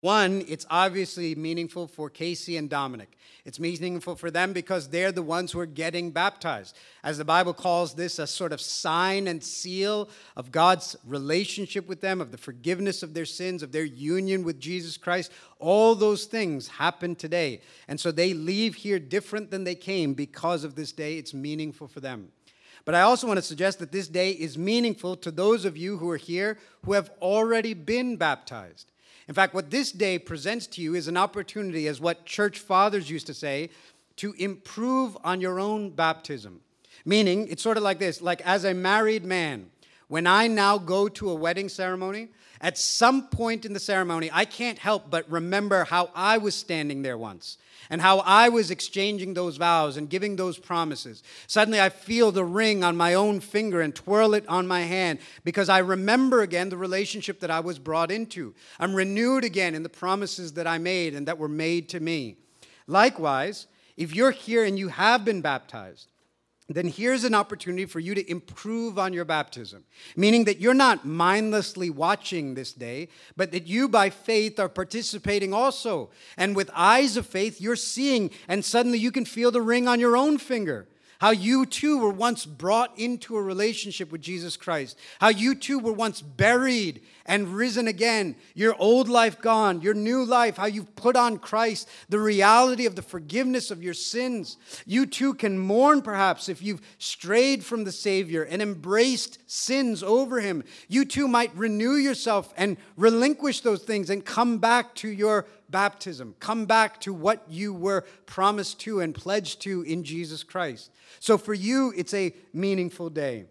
One, it's obviously meaningful for Casey and Dominic. It's meaningful for them because they're the ones who are getting baptized. As the Bible calls this a sort of sign and seal of God's relationship with them, of the forgiveness of their sins, of their union with Jesus Christ. All those things happen today. And so they leave here different than they came because of this day. It's meaningful for them. But I also want to suggest that this day is meaningful to those of you who are here who have already been baptized. In fact, what this day presents to you is an opportunity, as what church fathers used to say, to improve on your own baptism. Meaning, it's sort of like this like, as a married man, when I now go to a wedding ceremony, at some point in the ceremony, I can't help but remember how I was standing there once and how I was exchanging those vows and giving those promises. Suddenly I feel the ring on my own finger and twirl it on my hand because I remember again the relationship that I was brought into. I'm renewed again in the promises that I made and that were made to me. Likewise, if you're here and you have been baptized, then here's an opportunity for you to improve on your baptism. Meaning that you're not mindlessly watching this day, but that you, by faith, are participating also. And with eyes of faith, you're seeing, and suddenly you can feel the ring on your own finger. How you too were once brought into a relationship with Jesus Christ. How you too were once buried and risen again. Your old life gone, your new life, how you've put on Christ, the reality of the forgiveness of your sins. You too can mourn perhaps if you've strayed from the Savior and embraced sins over Him. You too might renew yourself and relinquish those things and come back to your baptism. Come back to what you were promised to and pledged to in Jesus Christ. So for you, it's a meaningful day.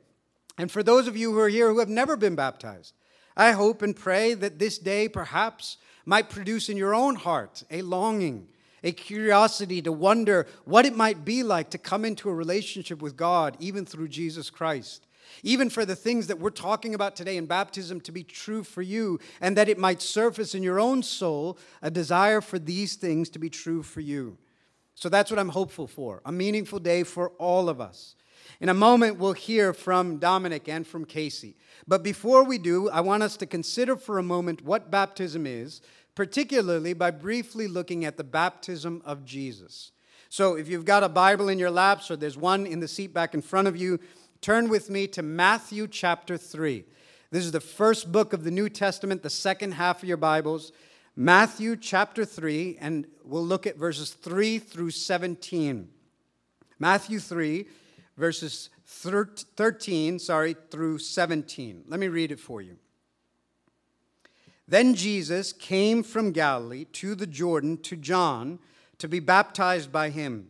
And for those of you who are here who have never been baptized, I hope and pray that this day perhaps might produce in your own heart a longing, a curiosity to wonder what it might be like to come into a relationship with God, even through Jesus Christ. Even for the things that we're talking about today in baptism to be true for you, and that it might surface in your own soul a desire for these things to be true for you. So that's what I'm hopeful for a meaningful day for all of us. In a moment, we'll hear from Dominic and from Casey. But before we do, I want us to consider for a moment what baptism is, particularly by briefly looking at the baptism of Jesus. So if you've got a Bible in your laps or there's one in the seat back in front of you, turn with me to Matthew chapter 3. This is the first book of the New Testament, the second half of your Bibles. Matthew chapter 3, and we'll look at verses 3 through 17. Matthew 3, verses 13, sorry, through 17. Let me read it for you. Then Jesus came from Galilee to the Jordan to John to be baptized by him.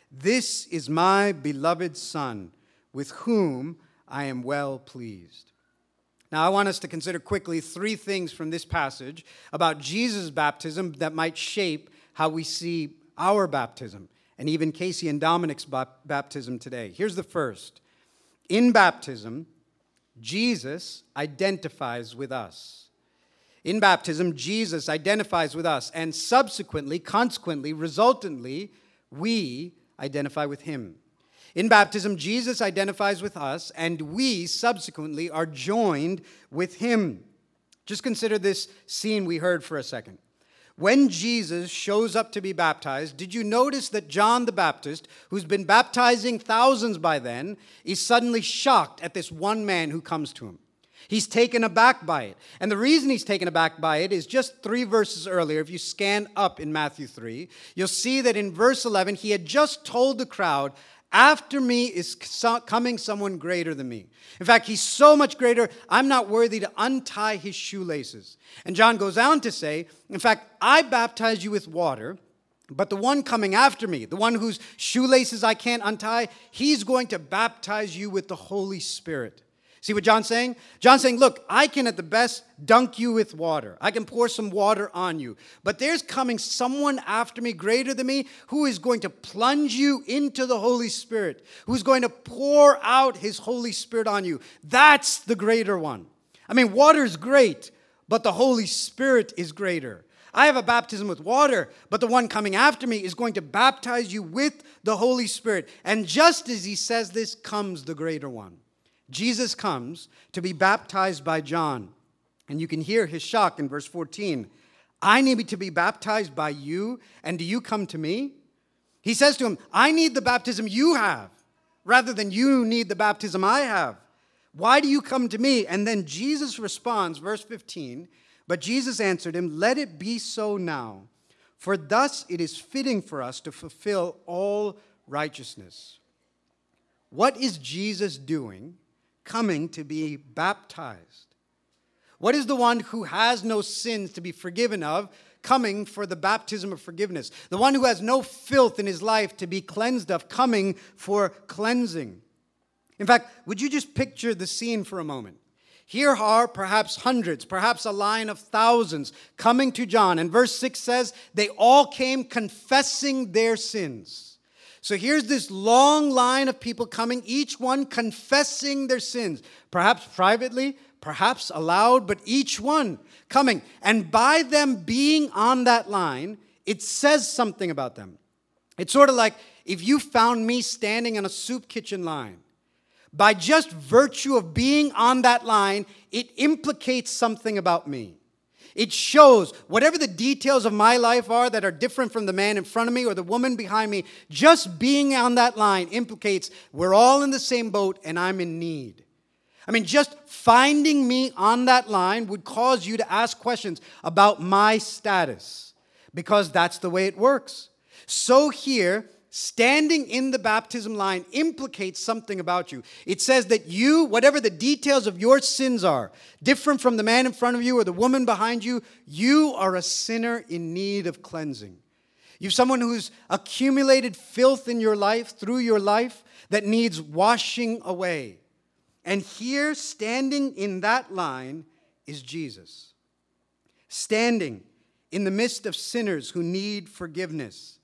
This is my beloved Son, with whom I am well pleased. Now, I want us to consider quickly three things from this passage about Jesus' baptism that might shape how we see our baptism and even Casey and Dominic's baptism today. Here's the first In baptism, Jesus identifies with us. In baptism, Jesus identifies with us, and subsequently, consequently, resultantly, we identify with him. In baptism, Jesus identifies with us, and we subsequently are joined with him. Just consider this scene we heard for a second. When Jesus shows up to be baptized, did you notice that John the Baptist, who's been baptizing thousands by then, is suddenly shocked at this one man who comes to him? He's taken aback by it. And the reason he's taken aback by it is just three verses earlier. If you scan up in Matthew 3, you'll see that in verse 11, he had just told the crowd, after me is coming someone greater than me. In fact, he's so much greater, I'm not worthy to untie his shoelaces. And John goes on to say, In fact, I baptize you with water, but the one coming after me, the one whose shoelaces I can't untie, he's going to baptize you with the Holy Spirit. See what John's saying? John's saying, Look, I can at the best dunk you with water. I can pour some water on you. But there's coming someone after me, greater than me, who is going to plunge you into the Holy Spirit, who's going to pour out his Holy Spirit on you. That's the greater one. I mean, water is great, but the Holy Spirit is greater. I have a baptism with water, but the one coming after me is going to baptize you with the Holy Spirit. And just as he says this, comes the greater one. Jesus comes to be baptized by John. And you can hear his shock in verse 14. I need to be baptized by you, and do you come to me? He says to him, I need the baptism you have, rather than you need the baptism I have. Why do you come to me? And then Jesus responds, verse 15, but Jesus answered him, Let it be so now, for thus it is fitting for us to fulfill all righteousness. What is Jesus doing coming to be baptized? What is the one who has no sins to be forgiven of coming for the baptism of forgiveness? The one who has no filth in his life to be cleansed of coming for cleansing. In fact, would you just picture the scene for a moment? Here are perhaps hundreds, perhaps a line of thousands coming to John. And verse 6 says, they all came confessing their sins. So here's this long line of people coming, each one confessing their sins, perhaps privately, perhaps aloud, but each one coming. And by them being on that line, it says something about them. It's sort of like if you found me standing in a soup kitchen line. By just virtue of being on that line, it implicates something about me. It shows whatever the details of my life are that are different from the man in front of me or the woman behind me, just being on that line implicates we're all in the same boat and I'm in need. I mean, just finding me on that line would cause you to ask questions about my status because that's the way it works. So here, standing in the baptism line implicates something about you. It says that you, whatever the details of your sins are, different from the man in front of you or the woman behind you, you are a sinner in need of cleansing. You're someone who's accumulated filth in your life, through your life, that needs washing away. And here, standing in that line, is Jesus. Standing in the midst of sinners who need forgiveness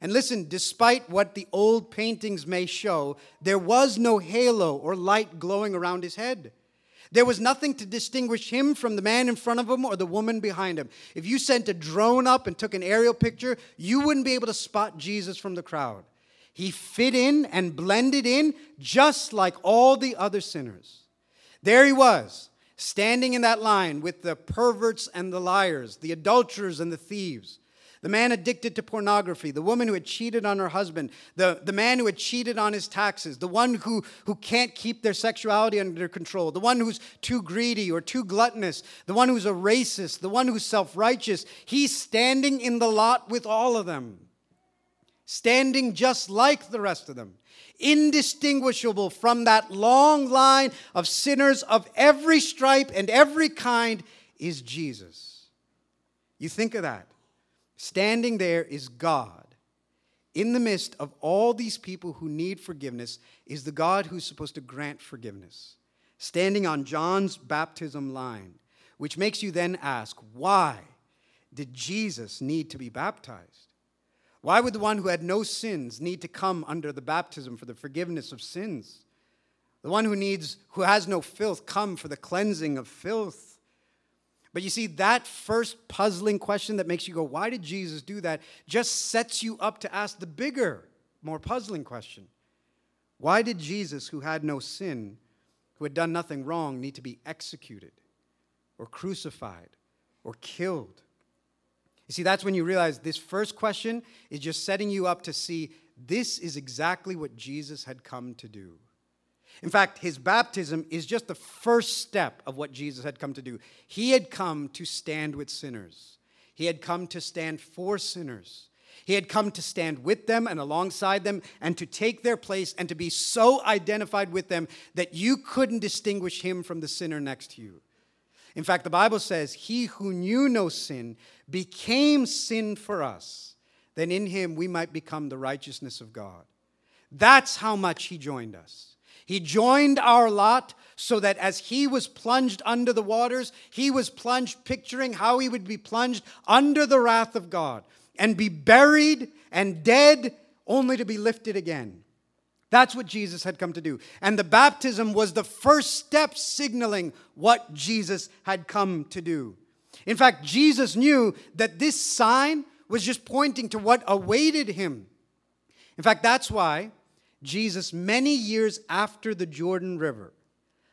and listen, despite what the old paintings may show, there was no halo or light glowing around his head. There was nothing to distinguish him from the man in front of him or the woman behind him. If you sent a drone up and took an aerial picture, you wouldn't be able to spot Jesus from the crowd. He fit in and blended in just like all the other sinners. There he was, standing in that line with the perverts and the liars, the adulterers and the thieves the man addicted to pornography, the woman who had cheated on her husband, the, the man who had cheated on his taxes, the one who, who can't keep their sexuality under control, the one who's too greedy or too gluttonous, the one who's a racist, the one who's self righteous. He's standing in the lot with all of them, standing just like the rest of them indistinguishable from that long line of sinners of every stripe and every kind is Jesus. You think of that. Standing there is God. In the midst of all these people who need forgiveness is the God who's supposed to grant forgiveness. Standing on John's baptism line, which makes you then ask, why did Jesus need to be baptized? Why would the one who had no sins need to come under the baptism for the forgiveness of sins? The one who needs who has no filth come for the cleansing of filth. But you see, that first puzzling question that makes you go, why did Jesus do that, just sets you up to ask the bigger, more puzzling question. Why did Jesus, who had no sin, who had done nothing wrong, need to be executed or crucified or killed? You see, that's when you realize this first question is just setting you up to see this is exactly what Jesus had come to do. In fact, his baptism is just the first step of what Jesus had come to do. He had come to stand with sinners, he had come to stand for sinners. He had come to stand with them and alongside them and to take their place and to be so identified with them that you couldn't distinguish him from the sinner next to you. In fact, the Bible says, He who knew no sin became sin for us, that in him we might become the righteousness of God. That's how much he joined us. He joined our lot so that as he was plunged under the waters, he was plunged, picturing how he would be plunged under the wrath of God and be buried and dead only to be lifted again. That's what Jesus had come to do. And the baptism was the first step signaling what Jesus had come to do. In fact, Jesus knew that this sign was just pointing to what awaited him. In fact, that's why Jesus, many years after the Jordan River,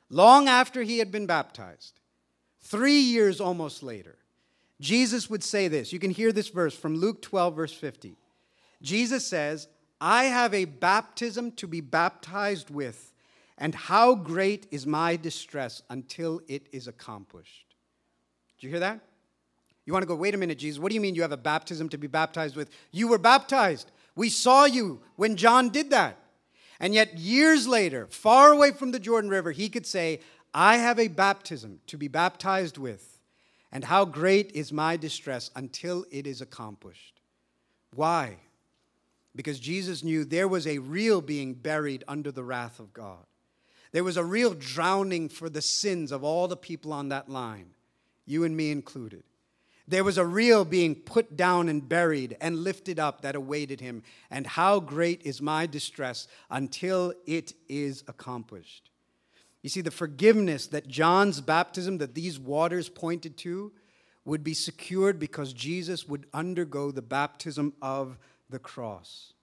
long after he had been baptized, three years almost later, Jesus would say this. You can hear this verse from Luke 12, verse 50. Jesus says, I have a baptism to be baptized with, and how great is my distress until it is accomplished. Did you hear that? You want to go, wait a minute, Jesus, what do you mean you have a baptism to be baptized with? You were baptized. We saw you when John did that. And yet, years later, far away from the Jordan River, he could say, I have a baptism to be baptized with, and how great is my distress until it is accomplished. Why? because Jesus knew there was a real being buried under the wrath of God. There was a real drowning for the sins of all the people on that line, you and me included. There was a real being put down and buried and lifted up that awaited him. And how great is my distress until it is accomplished. You see, the forgiveness that John's baptism, that these waters pointed to, would be secured because Jesus would undergo the baptism of the cross.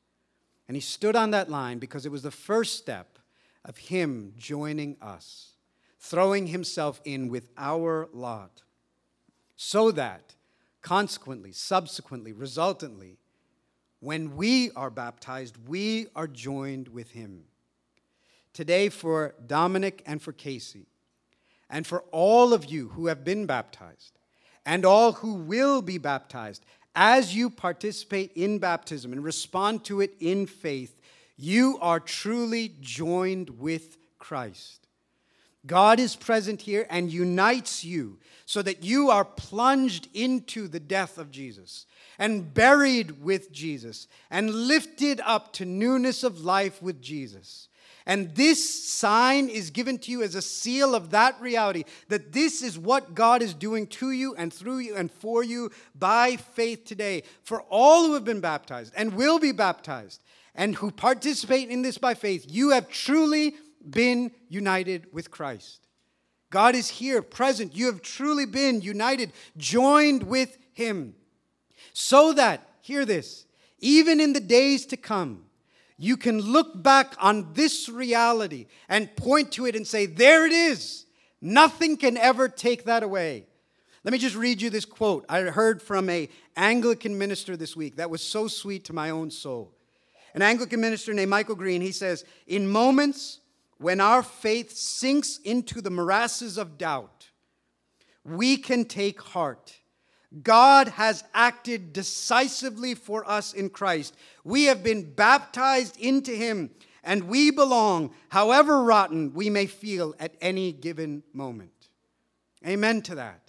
And he stood on that line because it was the first step of him joining us, throwing himself in with our lot, so that consequently, subsequently, resultantly, when we are baptized, we are joined with him. Today, for Dominic and for Casey, and for all of you who have been baptized, and all who will be baptized, as you participate in baptism and respond to it in faith, you are truly joined with Christ. God is present here and unites you so that you are plunged into the death of Jesus and buried with Jesus and lifted up to newness of life with Jesus. And this sign is given to you as a seal of that reality that this is what God is doing to you and through you and for you by faith today. For all who have been baptized and will be baptized and who participate in this by faith, you have truly been united with Christ. God is here, present. You have truly been united, joined with Him. So that, hear this, even in the days to come, you can look back on this reality and point to it and say, There it is. Nothing can ever take that away. Let me just read you this quote I heard from a Anglican minister this week that was so sweet to my own soul. An Anglican minister named Michael Green, he says, In moments when our faith sinks into the morasses of doubt, we can take heart God has acted decisively for us in Christ. We have been baptized into Him, and we belong, however rotten we may feel at any given moment. Amen to that.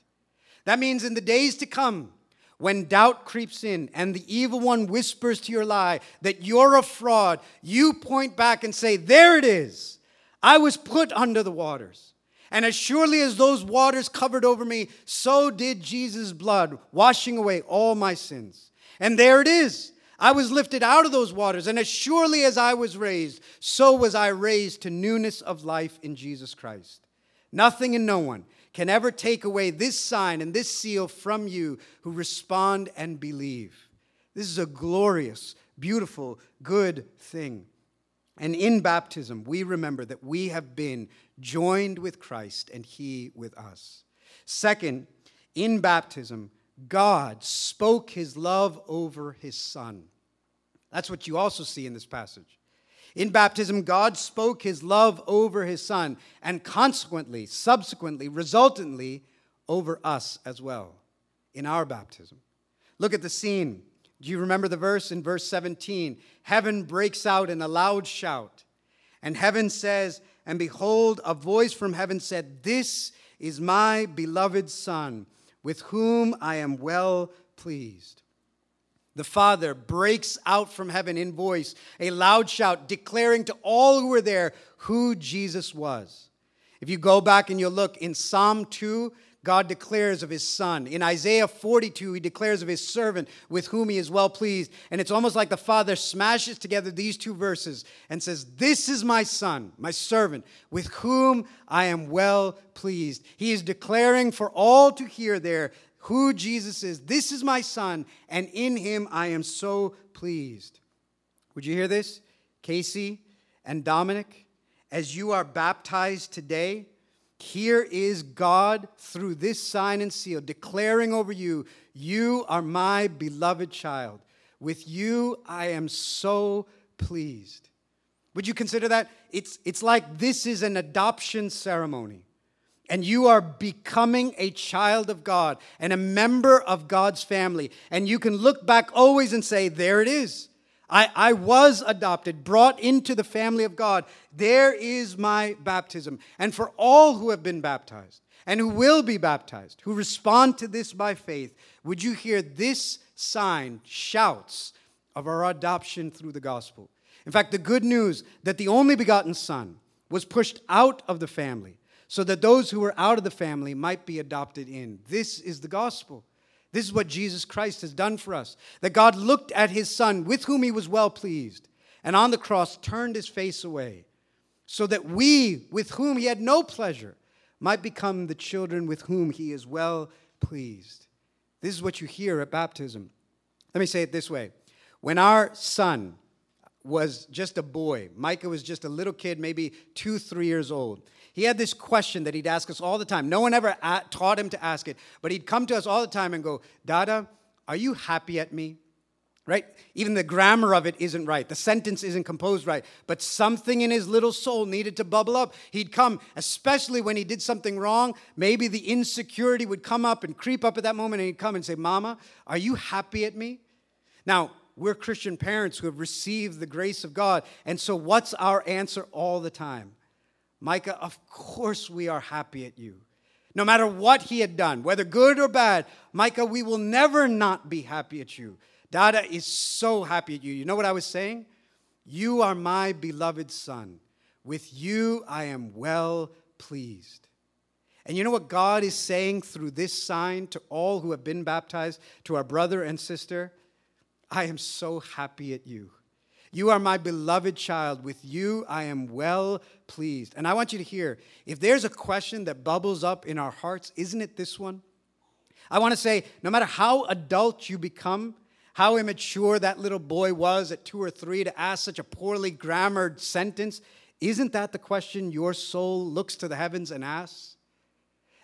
That means in the days to come, when doubt creeps in and the evil one whispers to your lie that you're a fraud, you point back and say, There it is. I was put under the waters. And as surely as those waters covered over me, so did Jesus' blood, washing away all my sins. And there it is. I was lifted out of those waters, and as surely as I was raised, so was I raised to newness of life in Jesus Christ. Nothing and no one can ever take away this sign and this seal from you who respond and believe. This is a glorious, beautiful, good thing. And in baptism, we remember that we have been joined with Christ and he with us. Second, in baptism, God spoke his love over his son. That's what you also see in this passage. In baptism, God spoke his love over his son, and consequently, subsequently, resultantly, over us as well in our baptism. Look at the scene. Do you remember the verse in verse 17? Heaven breaks out in a loud shout, and heaven says, and behold, a voice from heaven said, This is my beloved Son, with whom I am well pleased. the Father breaks out from heaven in voice, a loud shout, declaring to all who were there who Jesus was. If you go back and you look in Psalm 2, God declares of his son. In Isaiah 42, he declares of his servant with whom he is well pleased. And it's almost like the Father smashes together these two verses and says, This is my son, my servant, with whom I am well pleased. He is declaring for all to hear there who Jesus is. This is my son, and in him I am so pleased. Would you hear this? Casey and Dominic, as you are baptized today, here is God through this sign and seal declaring over you, You are my beloved child. With you I am so pleased. Would you consider that? It's, it's like this is an adoption ceremony and you are becoming a child of God and a member of God's family. And you can look back always and say, There it is. I, I was adopted, brought into the family of God. There is my baptism. And for all who have been baptized and who will be baptized, who respond to this by faith, would you hear this sign, shouts of our adoption through the gospel? In fact, the good news that the only begotten Son was pushed out of the family so that those who were out of the family might be adopted in. This is the gospel. This is what Jesus Christ has done for us. That God looked at his son, with whom he was well pleased, and on the cross turned his face away, so that we, with whom he had no pleasure, might become the children with whom he is well pleased. This is what you hear at baptism. Let me say it this way When our son was just a boy, Micah was just a little kid, maybe two, three years old. He had this question that he'd ask us all the time. No one ever taught him to ask it, but he'd come to us all the time and go, Dada, are you happy at me? Right? Even the grammar of it isn't right. The sentence isn't composed right. But something in his little soul needed to bubble up. He'd come, especially when he did something wrong. Maybe the insecurity would come up and creep up at that moment, and he'd come and say, Mama, are you happy at me? Now, we're Christian parents who have received the grace of God. And so, what's our answer all the time? Micah, of course we are happy at you. No matter what he had done, whether good or bad, Micah, we will never not be happy at you. Dada is so happy at you. You know what I was saying? You are my beloved son. With you I am well pleased. And you know what God is saying through this sign to all who have been baptized, to our brother and sister? I am so happy at you. You are my beloved child. With you I am well pleased. And I want you to hear if there's a question that bubbles up in our hearts, isn't it this one? I want to say no matter how adult you become, how immature that little boy was at two or three to ask such a poorly grammared sentence, isn't that the question your soul looks to the heavens and asks?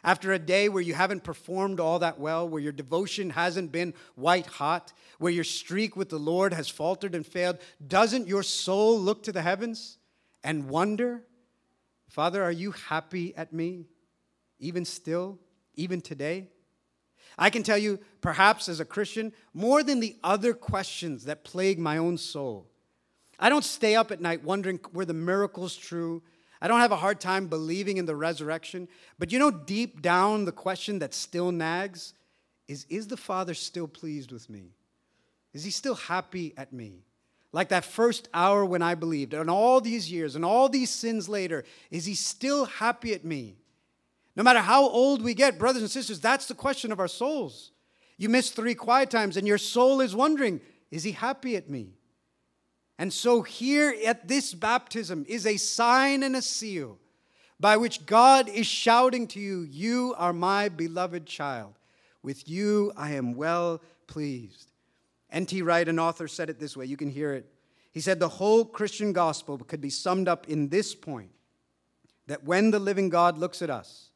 After a day where you haven't performed all that well, where your devotion hasn't been white hot, where your streak with the Lord has faltered and failed, doesn't your soul look to the heavens and wonder, Father, are you happy at me, even still, even today? I can tell you, perhaps as a Christian, more than the other questions that plague my own soul. I don't stay up at night wondering were the miracles true? I don't have a hard time believing in the resurrection. But you know, deep down, the question that still nags is Is the Father still pleased with me? Is he still happy at me? Like that first hour when I believed, and all these years and all these sins later, is he still happy at me? No matter how old we get, brothers and sisters, that's the question of our souls. You miss three quiet times, and your soul is wondering, Is he happy at me? And so, here at this baptism is a sign and a seal by which God is shouting to you, You are my beloved child. With you I am well pleased. N.T. Wright, an author, said it this way. You can hear it. He said, The whole Christian gospel could be summed up in this point that when the living God looks at us,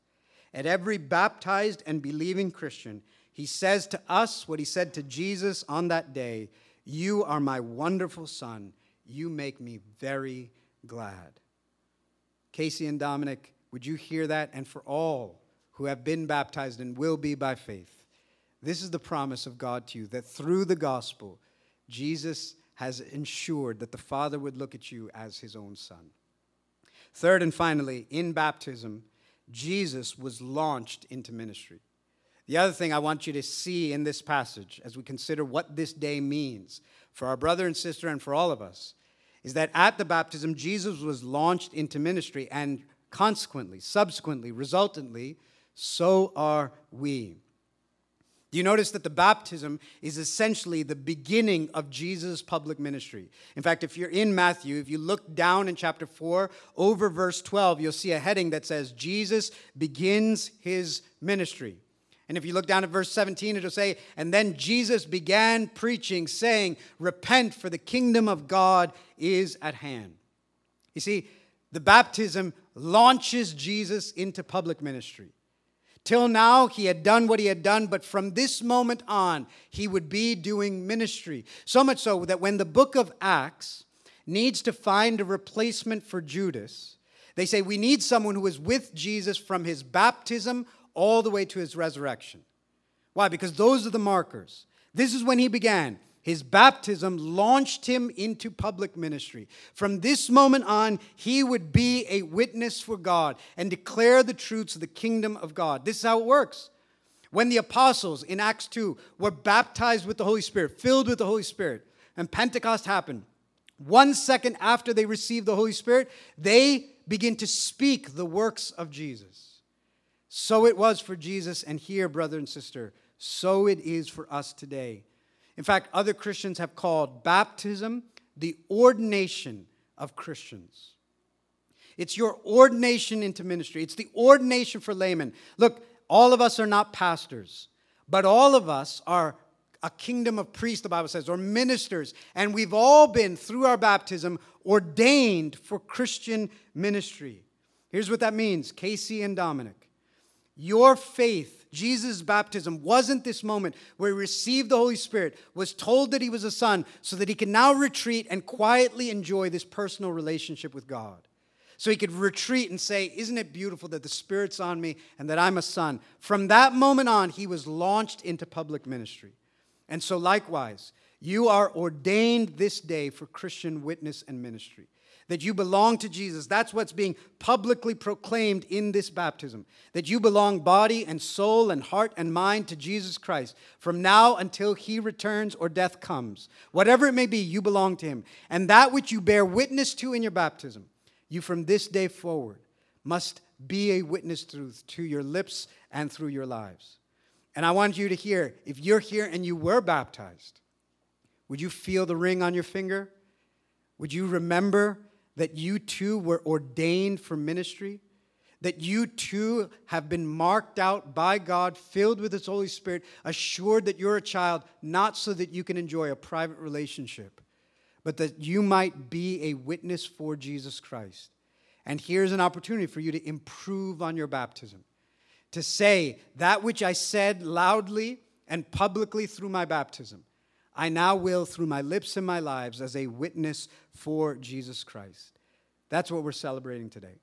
at every baptized and believing Christian, he says to us what he said to Jesus on that day you are my wonderful son. You make me very glad. Casey and Dominic, would you hear that? And for all who have been baptized and will be by faith, this is the promise of God to you that through the gospel, Jesus has ensured that the Father would look at you as his own son. Third and finally, in baptism, Jesus was launched into ministry. The other thing I want you to see in this passage as we consider what this day means for our brother and sister and for all of us is that at the baptism, Jesus was launched into ministry, and consequently, subsequently, resultantly, so are we. Do you notice that the baptism is essentially the beginning of Jesus' public ministry? In fact, if you're in Matthew, if you look down in chapter 4, over verse 12, you'll see a heading that says, Jesus begins his ministry. And if you look down at verse 17, it'll say, And then Jesus began preaching, saying, Repent, for the kingdom of God is at hand. You see, the baptism launches Jesus into public ministry. Till now, he had done what he had done, but from this moment on, he would be doing ministry. So much so that when the book of Acts needs to find a replacement for Judas, they say, We need someone who was with Jesus from his baptism all the way to his resurrection. Why? Because those are the markers. This is when he began. His baptism launched him into public ministry. From this moment on, he would be a witness for God and declare the truths of the kingdom of God. This is how it works. When the apostles in Acts 2 were baptized with the Holy Spirit, filled with the Holy Spirit, and Pentecost happened, one second after they received the Holy Spirit, they begin to speak the works of Jesus. So it was for Jesus, and here, brother and sister, so it is for us today. In fact, other Christians have called baptism the ordination of Christians. It's your ordination into ministry, it's the ordination for laymen. Look, all of us are not pastors, but all of us are a kingdom of priests, the Bible says, or ministers. And we've all been, through our baptism, ordained for Christian ministry. Here's what that means Casey and Dominic. Your faith, Jesus' baptism, wasn't this moment where he received the Holy Spirit, was told that he was a son, so that he can now retreat and quietly enjoy this personal relationship with God. So he could retreat and say, Isn't it beautiful that the Spirit's on me and that I'm a son? From that moment on, he was launched into public ministry. And so, likewise, you are ordained this day for Christian witness and ministry that you belong to Jesus. That's what's being publicly proclaimed in this baptism. That you belong body and soul and heart and mind to Jesus Christ from now until he returns or death comes. Whatever it may be, you belong to him. And that which you bear witness to in your baptism, you from this day forward must be a witness through to your lips and through your lives. And I want you to hear if you're here and you were baptized, would you feel the ring on your finger? Would you remember that you too were ordained for ministry, that you too have been marked out by God, filled with His Holy Spirit, assured that you're a child, not so that you can enjoy a private relationship, but that you might be a witness for Jesus Christ. And here's an opportunity for you to improve on your baptism, to say that which I said loudly and publicly through my baptism. I now will through my lips and my lives as a witness for Jesus Christ. That's what we're celebrating today.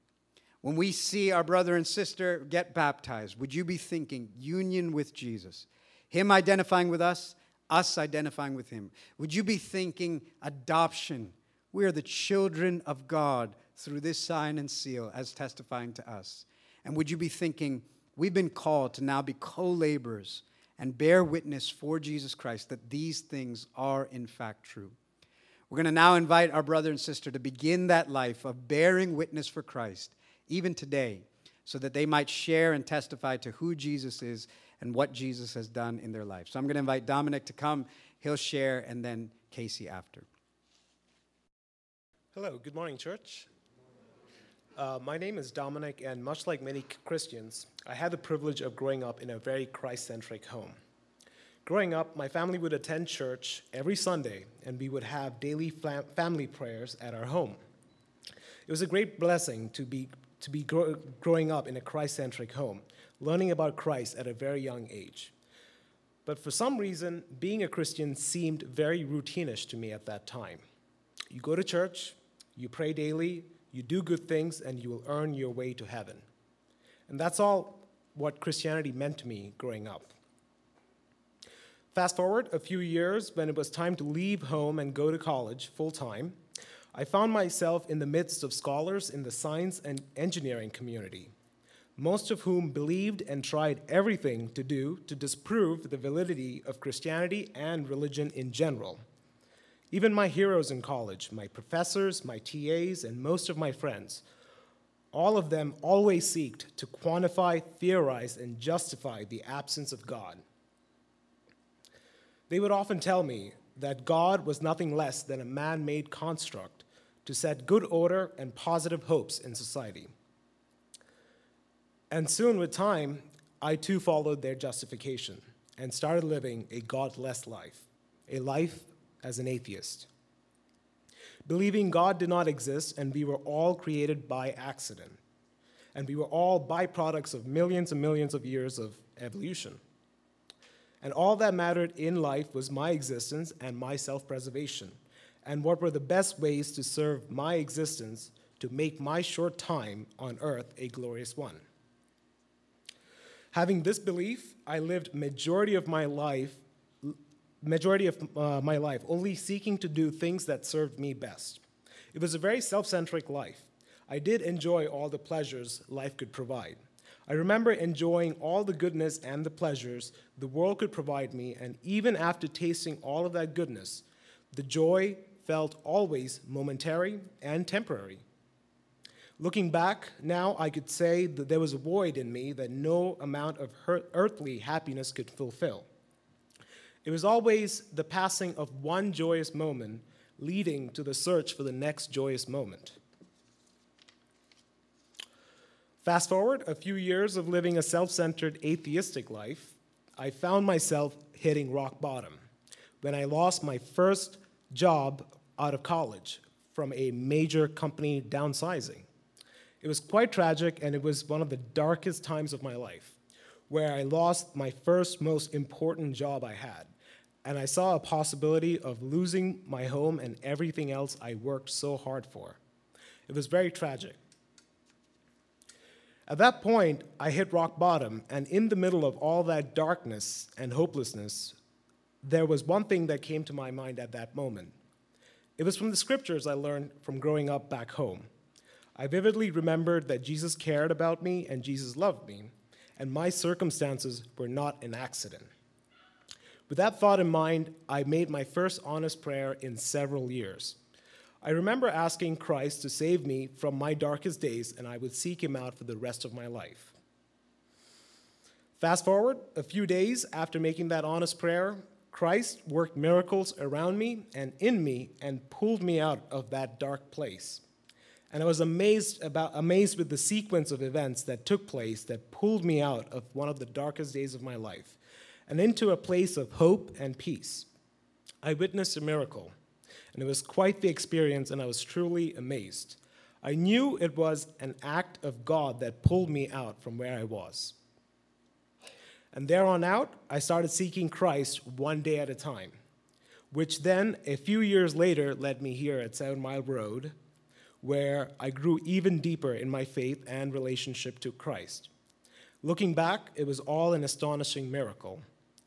When we see our brother and sister get baptized, would you be thinking union with Jesus? Him identifying with us, us identifying with him. Would you be thinking adoption? We are the children of God through this sign and seal as testifying to us. And would you be thinking, we've been called to now be co laborers and bear witness for Jesus Christ that these things are in fact true. We're going to now invite our brother and sister to begin that life of bearing witness for Christ, even today, so that they might share and testify to who Jesus is and what Jesus has done in their life. So I'm going to invite Dominic to come. He'll share, and then Casey after. Hello, good morning, church. Uh, my name is Dominic, and much like many Christians, I had the privilege of growing up in a very Christ centric home. Growing up, my family would attend church every Sunday, and we would have daily fam- family prayers at our home. It was a great blessing to be, to be gro- growing up in a Christ centric home, learning about Christ at a very young age. But for some reason, being a Christian seemed very routinish to me at that time. You go to church, you pray daily, you do good things, and you will earn your way to heaven. And that's all what Christianity meant to me growing up. Fast forward a few years when it was time to leave home and go to college full time, I found myself in the midst of scholars in the science and engineering community. most of whom believed and tried everything to do to disprove the validity of Christianity and religion in general. Even my heroes in college, my professors, my TAs, and most of my friends, all of them always seeked to quantify, theorize, and justify the absence of God. They would often tell me that God was nothing less than a man made construct to set good order and positive hopes in society. And soon, with time, I too followed their justification and started living a godless life, a life as an atheist. Believing God did not exist and we were all created by accident, and we were all byproducts of millions and millions of years of evolution. And all that mattered in life was my existence and my self preservation, and what were the best ways to serve my existence to make my short time on earth a glorious one. Having this belief, I lived majority of my life, majority of uh, my life, only seeking to do things that served me best. It was a very self-centric life. I did enjoy all the pleasures life could provide. I remember enjoying all the goodness and the pleasures the world could provide me, and even after tasting all of that goodness, the joy felt always momentary and temporary. Looking back now, I could say that there was a void in me that no amount of earthly happiness could fulfill. It was always the passing of one joyous moment leading to the search for the next joyous moment. Fast forward a few years of living a self centered atheistic life, I found myself hitting rock bottom when I lost my first job out of college from a major company downsizing. It was quite tragic, and it was one of the darkest times of my life, where I lost my first most important job I had. And I saw a possibility of losing my home and everything else I worked so hard for. It was very tragic. At that point, I hit rock bottom, and in the middle of all that darkness and hopelessness, there was one thing that came to my mind at that moment. It was from the scriptures I learned from growing up back home. I vividly remembered that Jesus cared about me and Jesus loved me, and my circumstances were not an accident. With that thought in mind, I made my first honest prayer in several years. I remember asking Christ to save me from my darkest days, and I would seek him out for the rest of my life. Fast forward a few days after making that honest prayer, Christ worked miracles around me and in me and pulled me out of that dark place. And I was amazed, about, amazed with the sequence of events that took place that pulled me out of one of the darkest days of my life and into a place of hope and peace. I witnessed a miracle, and it was quite the experience, and I was truly amazed. I knew it was an act of God that pulled me out from where I was. And there on out, I started seeking Christ one day at a time, which then, a few years later, led me here at Seven Mile Road where I grew even deeper in my faith and relationship to Christ. Looking back, it was all an astonishing miracle,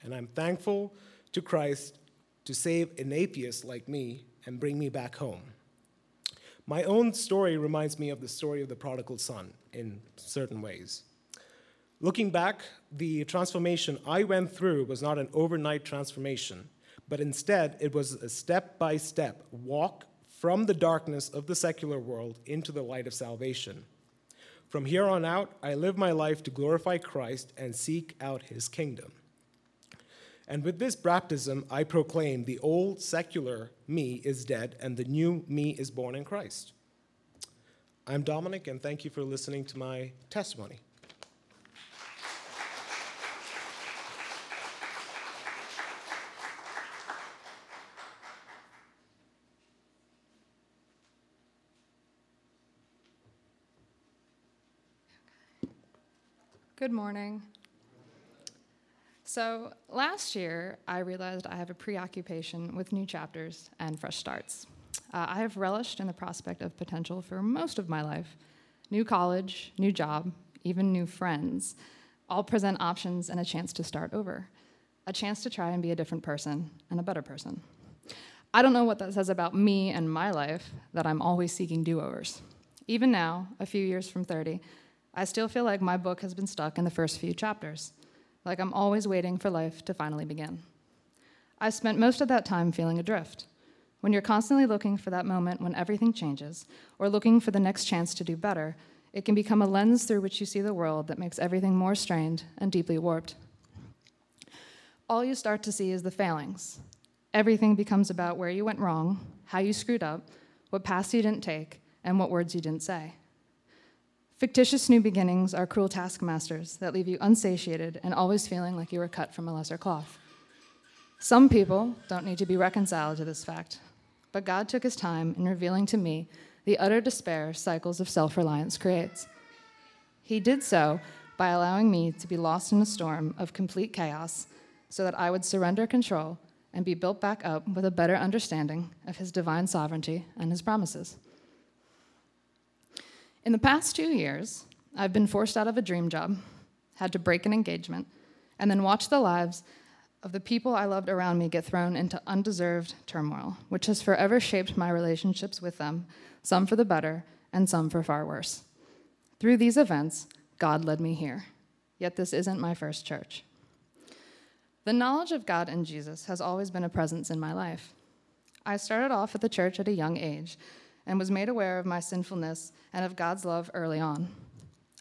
and I'm thankful to Christ to save an atheist like me and bring me back home. My own story reminds me of the story of the prodigal son in certain ways. Looking back, the transformation I went through was not an overnight transformation, but instead it was a step by step walk from the darkness of the secular world into the light of salvation. From here on out, I live my life to glorify Christ and seek out his kingdom. And with this baptism, I proclaim the old secular me is dead and the new me is born in Christ. I'm Dominic, and thank you for listening to my testimony. Good morning. So, last year, I realized I have a preoccupation with new chapters and fresh starts. Uh, I have relished in the prospect of potential for most of my life new college, new job, even new friends, all present options and a chance to start over, a chance to try and be a different person and a better person. I don't know what that says about me and my life that I'm always seeking do overs. Even now, a few years from 30, I still feel like my book has been stuck in the first few chapters, like I'm always waiting for life to finally begin. I spent most of that time feeling adrift. When you're constantly looking for that moment when everything changes, or looking for the next chance to do better, it can become a lens through which you see the world that makes everything more strained and deeply warped. All you start to see is the failings. Everything becomes about where you went wrong, how you screwed up, what paths you didn't take, and what words you didn't say. Fictitious new beginnings are cruel taskmasters that leave you unsatiated and always feeling like you were cut from a lesser cloth. Some people don't need to be reconciled to this fact, but God took his time in revealing to me the utter despair cycles of self reliance creates. He did so by allowing me to be lost in a storm of complete chaos so that I would surrender control and be built back up with a better understanding of his divine sovereignty and his promises. In the past two years, I've been forced out of a dream job, had to break an engagement, and then watch the lives of the people I loved around me get thrown into undeserved turmoil, which has forever shaped my relationships with them some for the better, and some for far worse. Through these events, God led me here. Yet this isn't my first church. The knowledge of God and Jesus has always been a presence in my life. I started off at the church at a young age and was made aware of my sinfulness and of God's love early on.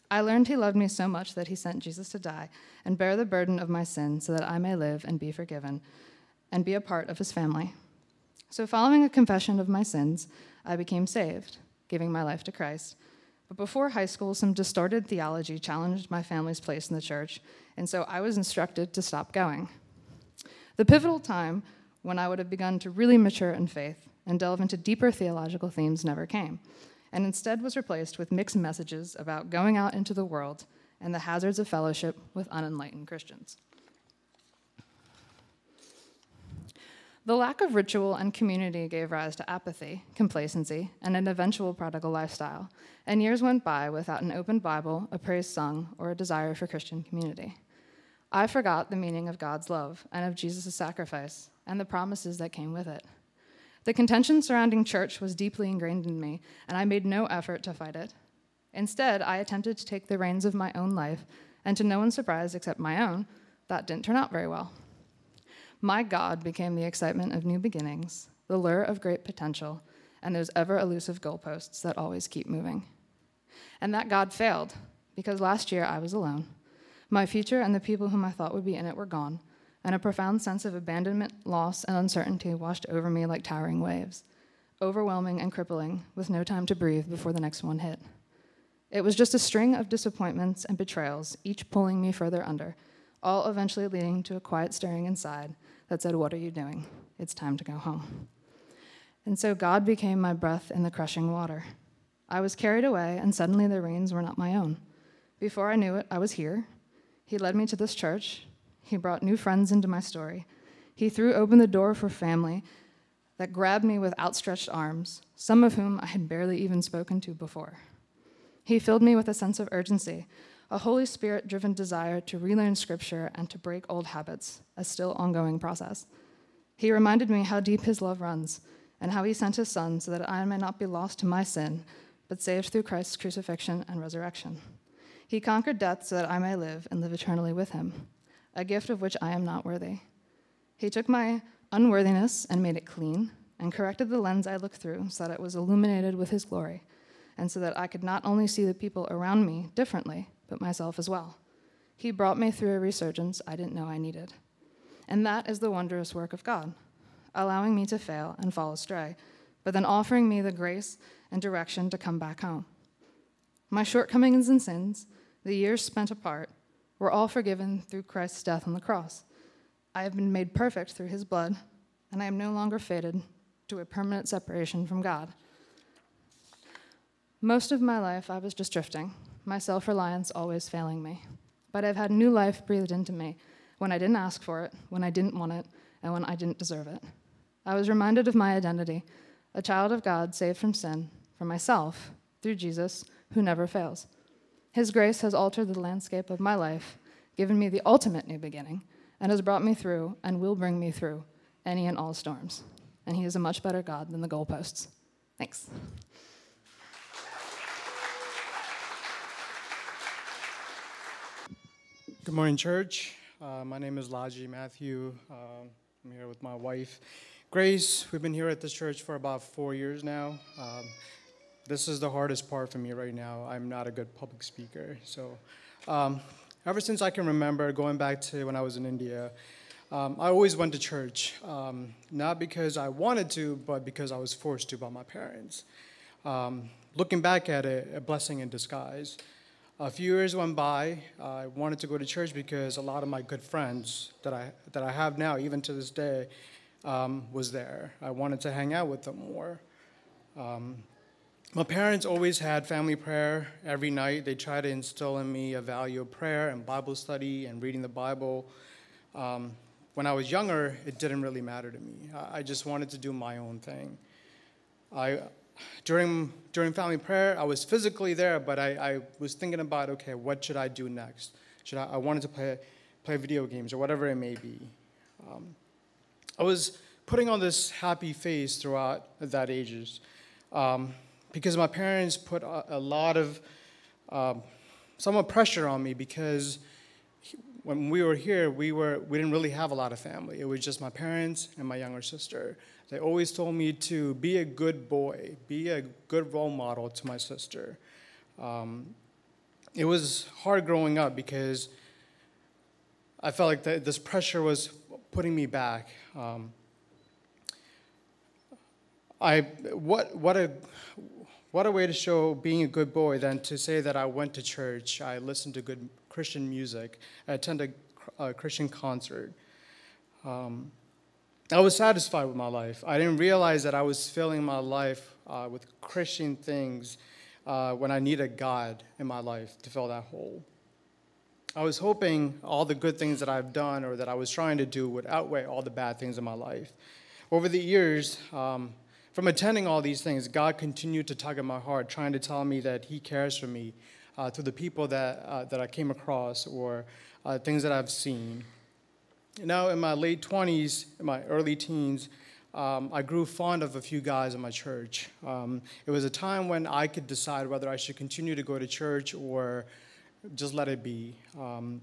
I learned He loved me so much that He sent Jesus to die and bear the burden of my sin so that I may live and be forgiven and be a part of His family. So, following a confession of my sins, I became saved, giving my life to Christ. But before high school, some distorted theology challenged my family's place in the church, and so I was instructed to stop going. The pivotal time when I would have begun to really mature in faith and delve into deeper theological themes never came, and instead was replaced with mixed messages about going out into the world and the hazards of fellowship with unenlightened Christians. The lack of ritual and community gave rise to apathy, complacency, and an eventual prodigal lifestyle, and years went by without an open Bible, a praise sung, or a desire for Christian community. I forgot the meaning of God's love and of Jesus' sacrifice and the promises that came with it. The contention surrounding church was deeply ingrained in me, and I made no effort to fight it. Instead, I attempted to take the reins of my own life, and to no one's surprise except my own, that didn't turn out very well. My God became the excitement of new beginnings, the lure of great potential, and those ever elusive goalposts that always keep moving. And that God failed, because last year I was alone. My future and the people whom I thought would be in it were gone, and a profound sense of abandonment, loss, and uncertainty washed over me like towering waves, overwhelming and crippling, with no time to breathe before the next one hit. It was just a string of disappointments and betrayals, each pulling me further under, all eventually leading to a quiet stirring inside that said, What are you doing? It's time to go home. And so God became my breath in the crushing water. I was carried away, and suddenly the reins were not my own. Before I knew it, I was here. He led me to this church. He brought new friends into my story. He threw open the door for family that grabbed me with outstretched arms, some of whom I had barely even spoken to before. He filled me with a sense of urgency, a Holy Spirit driven desire to relearn Scripture and to break old habits, a still ongoing process. He reminded me how deep His love runs and how He sent His Son so that I may not be lost to my sin, but saved through Christ's crucifixion and resurrection. He conquered death so that I may live and live eternally with Him, a gift of which I am not worthy. He took my unworthiness and made it clean, and corrected the lens I looked through so that it was illuminated with His glory, and so that I could not only see the people around me differently, but myself as well. He brought me through a resurgence I didn't know I needed. And that is the wondrous work of God, allowing me to fail and fall astray, but then offering me the grace and direction to come back home. My shortcomings and sins, the years spent apart, were all forgiven through Christ's death on the cross. I have been made perfect through his blood, and I am no longer fated to a permanent separation from God. Most of my life, I was just drifting, my self reliance always failing me. But I've had new life breathed into me when I didn't ask for it, when I didn't want it, and when I didn't deserve it. I was reminded of my identity a child of God saved from sin, from myself, through Jesus, who never fails. His grace has altered the landscape of my life, given me the ultimate new beginning, and has brought me through and will bring me through any and all storms. And He is a much better God than the goalposts. Thanks. Good morning, church. Uh, my name is Laji Matthew. Uh, I'm here with my wife, Grace. We've been here at this church for about four years now. Um, this is the hardest part for me right now. I'm not a good public speaker. So, um, ever since I can remember, going back to when I was in India, um, I always went to church, um, not because I wanted to, but because I was forced to by my parents. Um, looking back at it, a blessing in disguise. A few years went by. I wanted to go to church because a lot of my good friends that I, that I have now, even to this day, um, was there. I wanted to hang out with them more. Um, my parents always had family prayer every night. They tried to instill in me a value of prayer and Bible study and reading the Bible. Um, when I was younger, it didn't really matter to me. I, just wanted to do my own thing. I, during, during family prayer, I was physically there, but I, I was thinking about, okay, what should I do next? Should I, I wanted to play, play video games or whatever it may be. Um, I was putting on this happy face throughout that ages um, because my parents put a, a lot of um, somewhat pressure on me because when we were here, we, were, we didn't really have a lot of family. It was just my parents and my younger sister. They always told me to be a good boy, be a good role model to my sister. Um, it was hard growing up because I felt like the, this pressure was putting me back. Um, I, what, what, a, what a way to show being a good boy than to say that I went to church, I listened to good Christian music, I attended a Christian concert. Um, I was satisfied with my life. I didn't realize that I was filling my life uh, with Christian things uh, when I needed God in my life to fill that hole. I was hoping all the good things that I've done or that I was trying to do would outweigh all the bad things in my life. Over the years, um, from attending all these things, God continued to tug at my heart, trying to tell me that He cares for me uh, through the people that, uh, that I came across or uh, things that I've seen. Now, in my late 20s, in my early teens, um, I grew fond of a few guys in my church. Um, it was a time when I could decide whether I should continue to go to church or just let it be. Um,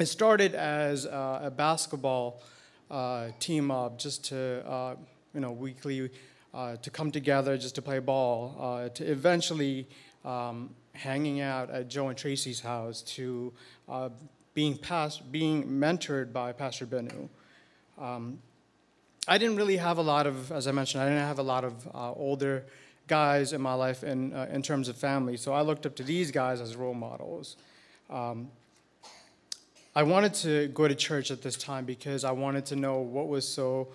it started as uh, a basketball uh, team up, just to, uh, you know, weekly, uh, to come together just to play ball, uh, to eventually um, hanging out at Joe and Tracy's house, to uh, being, past, being mentored by Pastor Benu. Um, I didn't really have a lot of, as I mentioned, I didn't have a lot of uh, older guys in my life in, uh, in terms of family, so I looked up to these guys as role models. Um, I wanted to go to church at this time because I wanted to know what was so,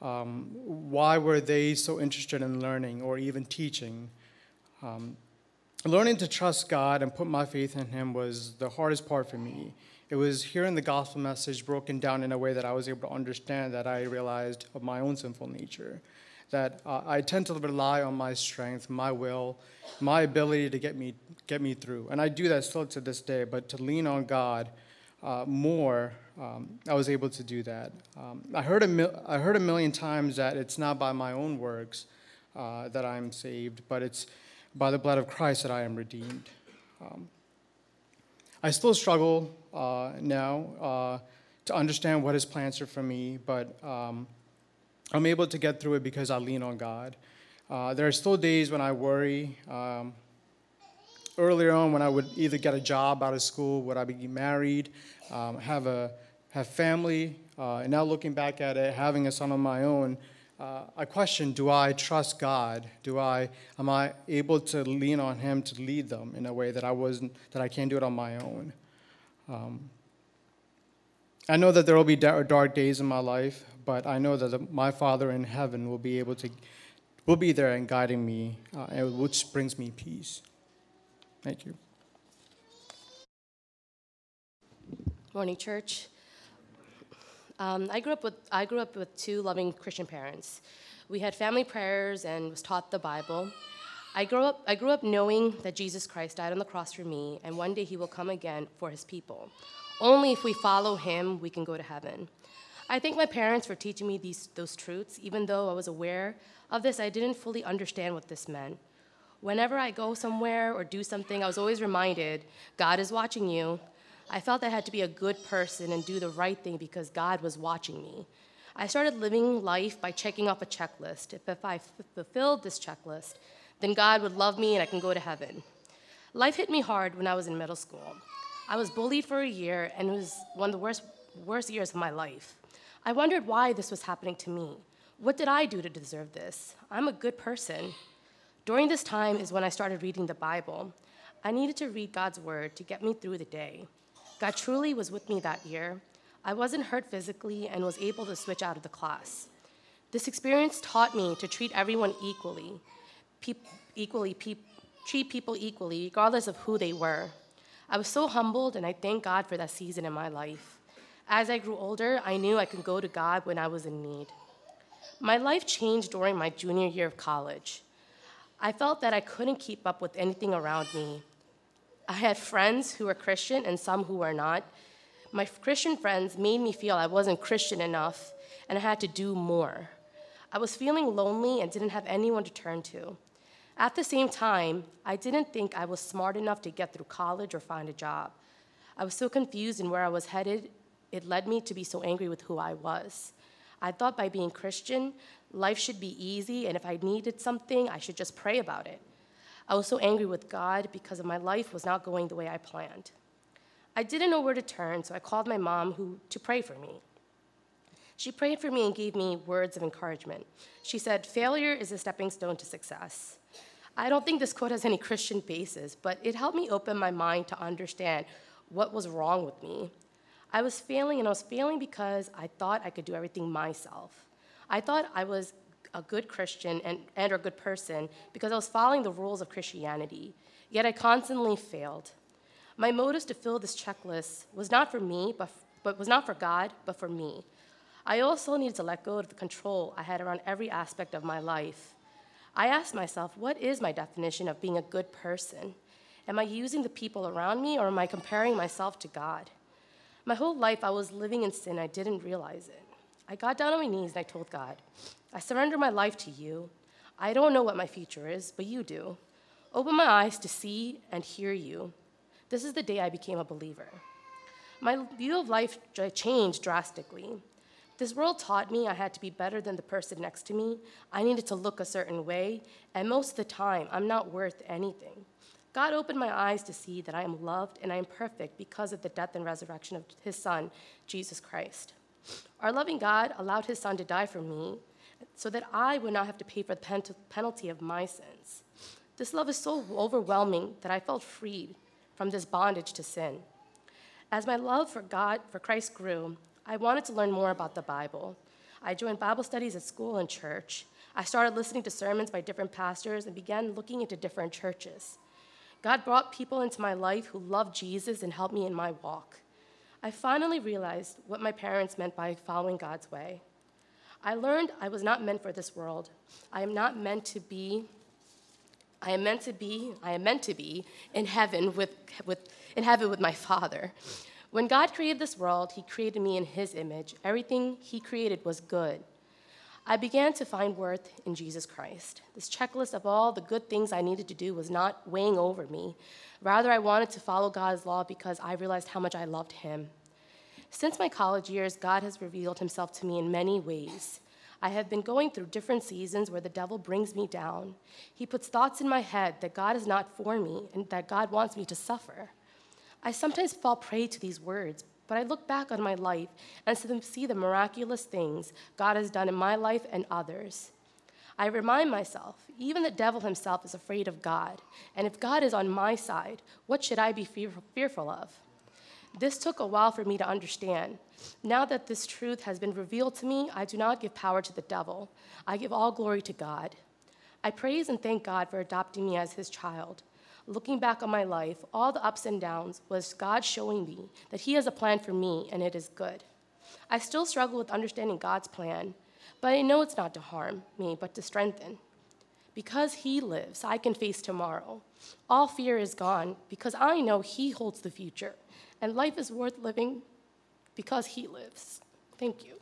um, why were they so interested in learning or even teaching? Um, learning to trust God and put my faith in Him was the hardest part for me. It was hearing the gospel message broken down in a way that I was able to understand that I realized of my own sinful nature. That uh, I tend to rely on my strength, my will, my ability to get me, get me through. And I do that still to this day, but to lean on God uh, more, um, I was able to do that. Um, I, heard a mil- I heard a million times that it's not by my own works uh, that I'm saved, but it's by the blood of Christ that I am redeemed. Um, I still struggle uh, now uh, to understand what His plans are for me, but um, I'm able to get through it because I lean on God. Uh, there are still days when I worry. Earlier on, when I would either get a job out of school, would I be married, um, have a have family, uh, and now looking back at it, having a son of my own, uh, I question: Do I trust God? Do I am I able to lean on Him to lead them in a way that I wasn't that I can't do it on my own? Um, I know that there will be dark days in my life, but I know that the, my Father in heaven will be able to will be there and guiding me, uh, which brings me peace. Thank you. Morning, church. Um, I grew up with I grew up with two loving Christian parents. We had family prayers and was taught the Bible. I grew up I grew up knowing that Jesus Christ died on the cross for me, and one day He will come again for His people. Only if we follow Him we can go to heaven. I thank my parents for teaching me these those truths. Even though I was aware of this, I didn't fully understand what this meant. Whenever I go somewhere or do something, I was always reminded God is watching you. I felt I had to be a good person and do the right thing because God was watching me. I started living life by checking off a checklist. If, if I f- fulfilled this checklist, then God would love me and I can go to heaven. Life hit me hard when I was in middle school. I was bullied for a year and it was one of the worst, worst years of my life. I wondered why this was happening to me. What did I do to deserve this? I'm a good person. During this time is when I started reading the Bible. I needed to read God's word to get me through the day. God truly was with me that year. I wasn't hurt physically and was able to switch out of the class. This experience taught me to treat everyone equally, equally treat people equally, regardless of who they were. I was so humbled, and I thank God for that season in my life. As I grew older, I knew I could go to God when I was in need. My life changed during my junior year of college. I felt that I couldn't keep up with anything around me. I had friends who were Christian and some who were not. My Christian friends made me feel I wasn't Christian enough and I had to do more. I was feeling lonely and didn't have anyone to turn to. At the same time, I didn't think I was smart enough to get through college or find a job. I was so confused in where I was headed, it led me to be so angry with who I was. I thought by being Christian, life should be easy, and if I needed something, I should just pray about it. I was so angry with God because my life was not going the way I planned. I didn't know where to turn, so I called my mom who, to pray for me. She prayed for me and gave me words of encouragement. She said, Failure is a stepping stone to success. I don't think this quote has any Christian basis, but it helped me open my mind to understand what was wrong with me. I was failing, and I was failing because I thought I could do everything myself. I thought I was a good Christian and, and a good person because I was following the rules of Christianity, yet I constantly failed. My motives to fill this checklist was not for me, but, but was not for God, but for me. I also needed to let go of the control I had around every aspect of my life. I asked myself, what is my definition of being a good person? Am I using the people around me or am I comparing myself to God? My whole life I was living in sin, I didn't realize it. I got down on my knees and I told God, I surrender my life to you. I don't know what my future is, but you do. Open my eyes to see and hear you. This is the day I became a believer. My view of life changed drastically. This world taught me I had to be better than the person next to me. I needed to look a certain way, and most of the time, I'm not worth anything. God opened my eyes to see that I am loved and I am perfect because of the death and resurrection of his Son, Jesus Christ. Our loving God allowed his Son to die for me so that I would not have to pay for the penalty of my sins. This love is so overwhelming that I felt freed from this bondage to sin. As my love for God, for Christ grew, I wanted to learn more about the Bible. I joined Bible studies at school and church. I started listening to sermons by different pastors and began looking into different churches. God brought people into my life who loved Jesus and helped me in my walk. I finally realized what my parents meant by following God's way. I learned I was not meant for this world. I am not meant to be I am meant to be, I am meant to be in heaven with, with in heaven with my Father. When God created this world, he created me in his image. Everything he created was good. I began to find worth in Jesus Christ. This checklist of all the good things I needed to do was not weighing over me. Rather, I wanted to follow God's law because I realized how much I loved Him. Since my college years, God has revealed Himself to me in many ways. I have been going through different seasons where the devil brings me down. He puts thoughts in my head that God is not for me and that God wants me to suffer. I sometimes fall prey to these words, but I look back on my life and see the miraculous things God has done in my life and others. I remind myself, even the devil himself is afraid of God. And if God is on my side, what should I be fearful of? This took a while for me to understand. Now that this truth has been revealed to me, I do not give power to the devil. I give all glory to God. I praise and thank God for adopting me as his child looking back on my life, all the ups and downs was God showing me that He has a plan for me and it is good. I still struggle with understanding God's plan, but I know it's not to harm me, but to strengthen. Because He lives, I can face tomorrow. All fear is gone because I know He holds the future, and life is worth living because He lives. Thank you.